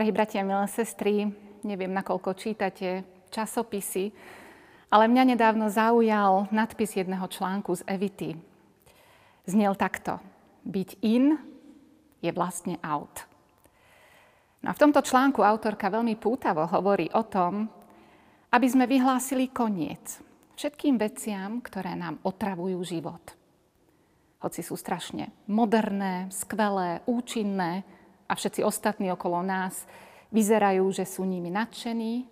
Drahí bratia, milé sestry, neviem, nakoľko čítate časopisy, ale mňa nedávno zaujal nadpis jedného článku z Evity. Znel takto. Byť in je vlastne out. No a v tomto článku autorka veľmi pútavo hovorí o tom, aby sme vyhlásili koniec všetkým veciam, ktoré nám otravujú život. Hoci sú strašne moderné, skvelé, účinné, a všetci ostatní okolo nás vyzerajú, že sú nimi nadšení,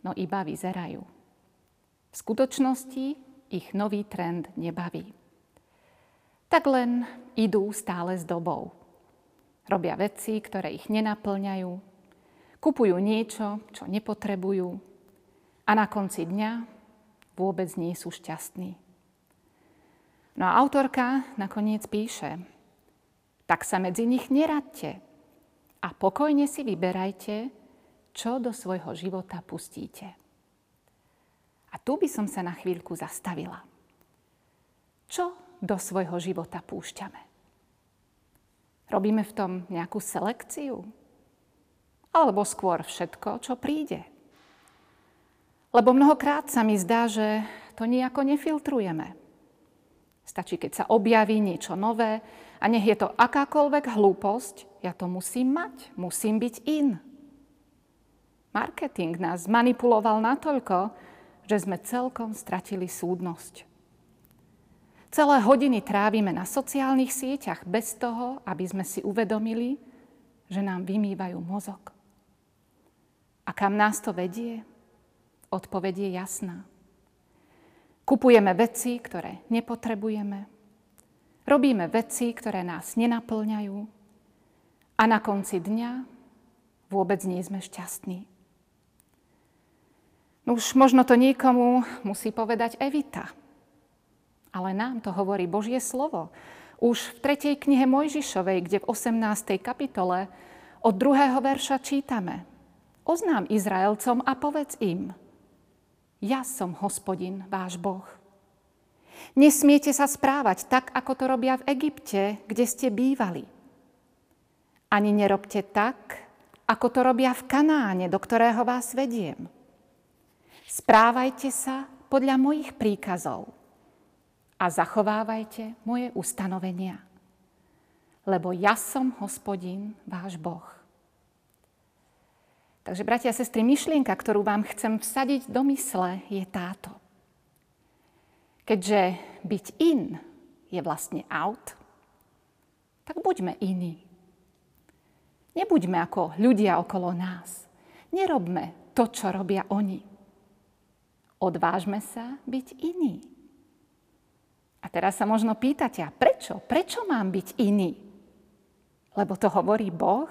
no iba vyzerajú. V skutočnosti ich nový trend nebaví. Tak len idú stále s dobou. Robia veci, ktoré ich nenaplňajú, kupujú niečo, čo nepotrebujú a na konci dňa vôbec nie sú šťastní. No a autorka nakoniec píše, tak sa medzi nich neradte, a pokojne si vyberajte, čo do svojho života pustíte. A tu by som sa na chvíľku zastavila. Čo do svojho života púšťame? Robíme v tom nejakú selekciu? Alebo skôr všetko, čo príde? Lebo mnohokrát sa mi zdá, že to nejako nefiltrujeme. Stačí, keď sa objaví niečo nové a nech je to akákoľvek hlúposť, ja to musím mať, musím byť in. Marketing nás manipuloval natoľko, že sme celkom stratili súdnosť. Celé hodiny trávime na sociálnych sieťach bez toho, aby sme si uvedomili, že nám vymývajú mozog. A kam nás to vedie? Odpoveď je jasná. Kupujeme veci, ktoré nepotrebujeme. Robíme veci, ktoré nás nenaplňajú a na konci dňa vôbec nie sme šťastní. Už možno to niekomu musí povedať Evita. Ale nám to hovorí Božie slovo. Už v 3. knihe Mojžišovej, kde v 18. kapitole od druhého verša čítame. Oznám Izraelcom a povedz im, ja som hospodin, váš Boh. Nesmiete sa správať tak, ako to robia v Egypte, kde ste bývali – ani nerobte tak, ako to robia v Kanáne, do ktorého vás vediem. Správajte sa podľa mojich príkazov a zachovávajte moje ustanovenia. Lebo ja som hospodin, váš Boh. Takže, bratia a sestry, myšlienka, ktorú vám chcem vsadiť do mysle, je táto. Keďže byť in je vlastne out, tak buďme iní. Nebuďme ako ľudia okolo nás. Nerobme to, čo robia oni. Odvážme sa byť iní. A teraz sa možno pýtate, a prečo? Prečo mám byť iný? Lebo to hovorí Boh?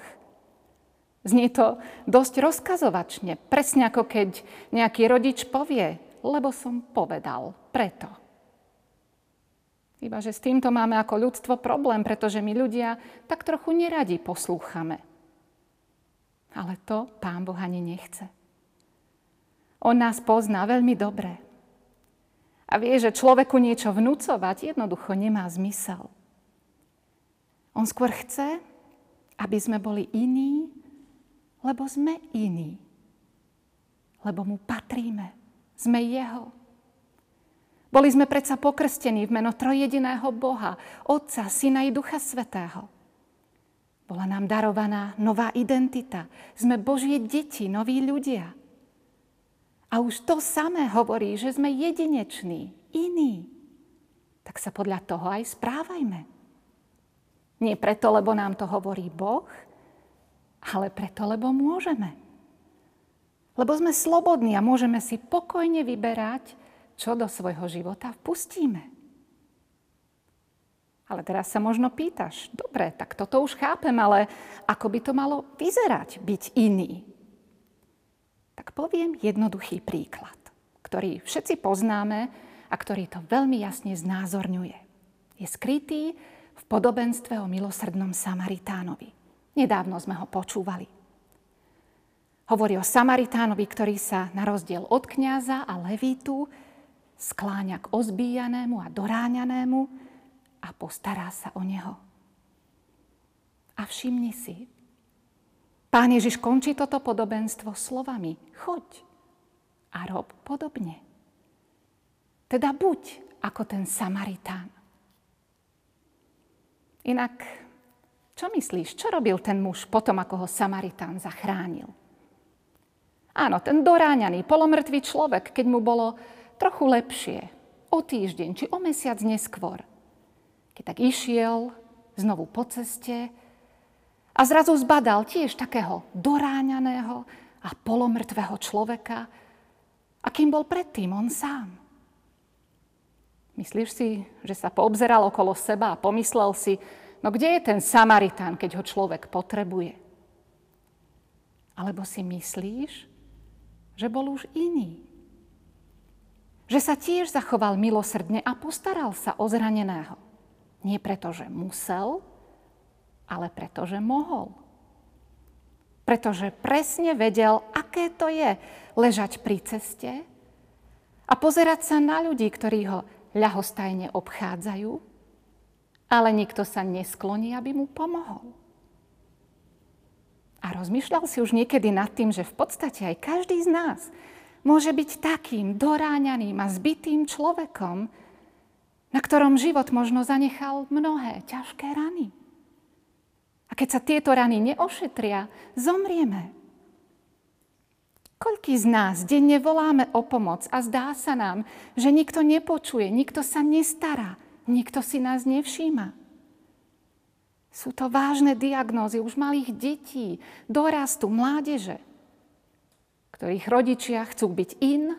Znie to dosť rozkazovačne, presne ako keď nejaký rodič povie, lebo som povedal, preto. Iba, že s týmto máme ako ľudstvo problém, pretože my ľudia tak trochu neradi poslúchame. Ale to Pán Boh ani nechce. On nás pozná veľmi dobre. A vie, že človeku niečo vnúcovať jednoducho nemá zmysel. On skôr chce, aby sme boli iní, lebo sme iní. Lebo mu patríme. Sme jeho. Boli sme predsa pokrstení v meno trojediného Boha, Otca, Syna i Ducha Svetého. Bola nám darovaná nová identita. Sme Božie deti, noví ľudia. A už to samé hovorí, že sme jedineční, iní. Tak sa podľa toho aj správajme. Nie preto, lebo nám to hovorí Boh, ale preto, lebo môžeme. Lebo sme slobodní a môžeme si pokojne vyberať, čo do svojho života vpustíme. Ale teraz sa možno pýtaš, dobre, tak toto už chápem, ale ako by to malo vyzerať, byť iný? Tak poviem jednoduchý príklad, ktorý všetci poznáme a ktorý to veľmi jasne znázorňuje. Je skrytý v podobenstve o milosrdnom Samaritánovi. Nedávno sme ho počúvali. Hovorí o Samaritánovi, ktorý sa na rozdiel od kňaza a levítu skláňa k ozbíjanému a doráňanému, a postará sa o neho. A všimni si, Pán Ježiš končí toto podobenstvo slovami. Choď a rob podobne. Teda buď ako ten Samaritán. Inak, čo myslíš, čo robil ten muž potom, ako ho Samaritán zachránil? Áno, ten doráňaný, polomrtvý človek, keď mu bolo trochu lepšie, o týždeň či o mesiac neskôr, keď tak išiel znovu po ceste a zrazu zbadal tiež takého doráňaného a polomrtvého človeka, akým bol predtým on sám. Myslíš si, že sa poobzeral okolo seba a pomyslel si, no kde je ten Samaritán, keď ho človek potrebuje? Alebo si myslíš, že bol už iný? Že sa tiež zachoval milosrdne a postaral sa o zraneného. Nie preto, že musel, ale preto, že mohol. Pretože presne vedel, aké to je ležať pri ceste a pozerať sa na ľudí, ktorí ho ľahostajne obchádzajú, ale nikto sa neskloní, aby mu pomohol. A rozmýšľal si už niekedy nad tým, že v podstate aj každý z nás môže byť takým doráňaným a zbytým človekom, na ktorom život možno zanechal mnohé ťažké rany. A keď sa tieto rany neošetria, zomrieme. Koľký z nás denne voláme o pomoc a zdá sa nám, že nikto nepočuje, nikto sa nestará, nikto si nás nevšíma. Sú to vážne diagnózy už malých detí, dorastu, mládeže, ktorých rodičia chcú byť in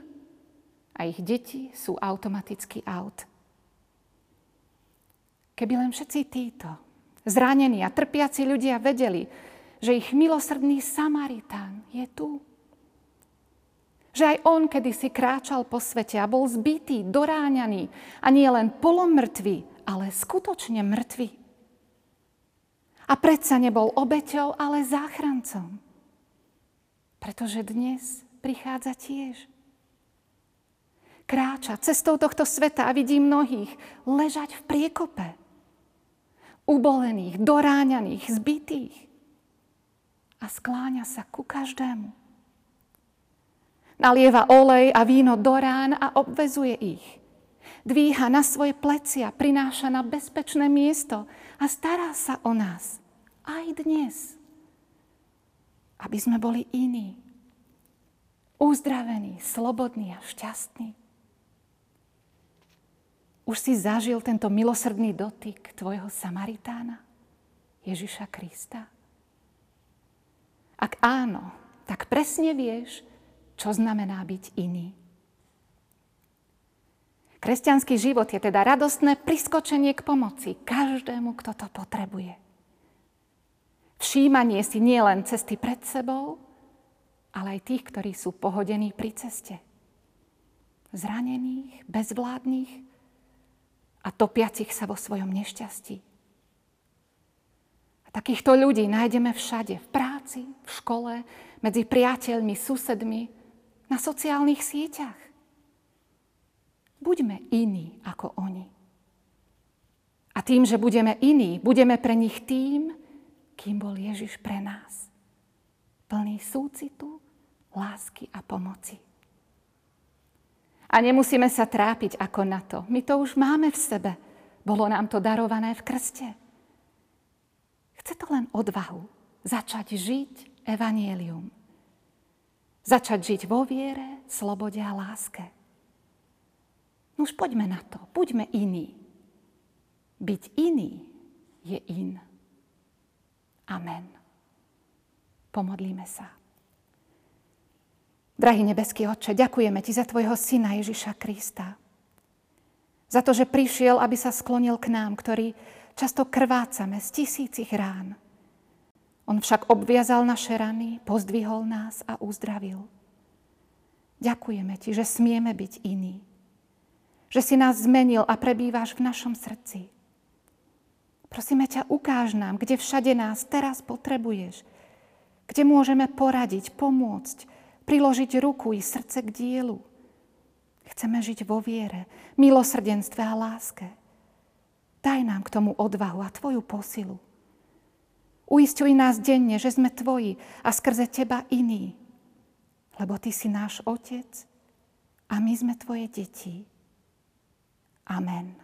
a ich deti sú automaticky out. Keby len všetci títo zranení a trpiaci ľudia vedeli, že ich milosrdný Samaritán je tu, že aj on kedysi kráčal po svete a bol zbytý, doráňaný a nie len polomrtvý, ale skutočne mŕtvy. A predsa nebol obeťou, ale záchrancom. Pretože dnes prichádza tiež. Kráča cestou tohto sveta a vidí mnohých ležať v priekope. Ubolených, doráňaných, zbytých. A skláňa sa ku každému Nalieva olej a víno do rán a obvezuje ich. Dvíha na svoje plecia, prináša na bezpečné miesto a stará sa o nás. Aj dnes. Aby sme boli iní. Uzdravení, slobodní a šťastní. Už si zažil tento milosrdný dotyk tvojho Samaritána, Ježiša Krista? Ak áno, tak presne vieš, čo znamená byť iný. Kresťanský život je teda radostné priskočenie k pomoci každému, kto to potrebuje. Všímanie si nie len cesty pred sebou, ale aj tých, ktorí sú pohodení pri ceste. Zranených, bezvládnych a topiacich sa vo svojom nešťastí. A takýchto ľudí nájdeme všade, v práci, v škole, medzi priateľmi, susedmi, na sociálnych sieťach. Buďme iní ako oni. A tým, že budeme iní, budeme pre nich tým, kým bol Ježiš pre nás. Plný súcitu, lásky a pomoci. A nemusíme sa trápiť ako na to. My to už máme v sebe. Bolo nám to darované v krste. Chce to len odvahu začať žiť evanielium. Začať žiť vo viere, slobode a láske. No už poďme na to. Buďme iní. Byť iný je in. Amen. Pomodlíme sa. Drahý nebeský Otče, ďakujeme Ti za Tvojho Syna Ježiša Krista. Za to, že prišiel, aby sa sklonil k nám, ktorý často krvácame z tisícich rán on však obviazal naše rany, pozdvihol nás a uzdravil. Ďakujeme Ti, že smieme byť iní. Že si nás zmenil a prebývaš v našom srdci. Prosíme ťa, ukáž nám, kde všade nás teraz potrebuješ. Kde môžeme poradiť, pomôcť, priložiť ruku i srdce k dielu. Chceme žiť vo viere, milosrdenstve a láske. Daj nám k tomu odvahu a Tvoju posilu. Uistuj nás denne, že sme Tvoji a skrze Teba iní. Lebo Ty si náš Otec a my sme Tvoje deti. Amen.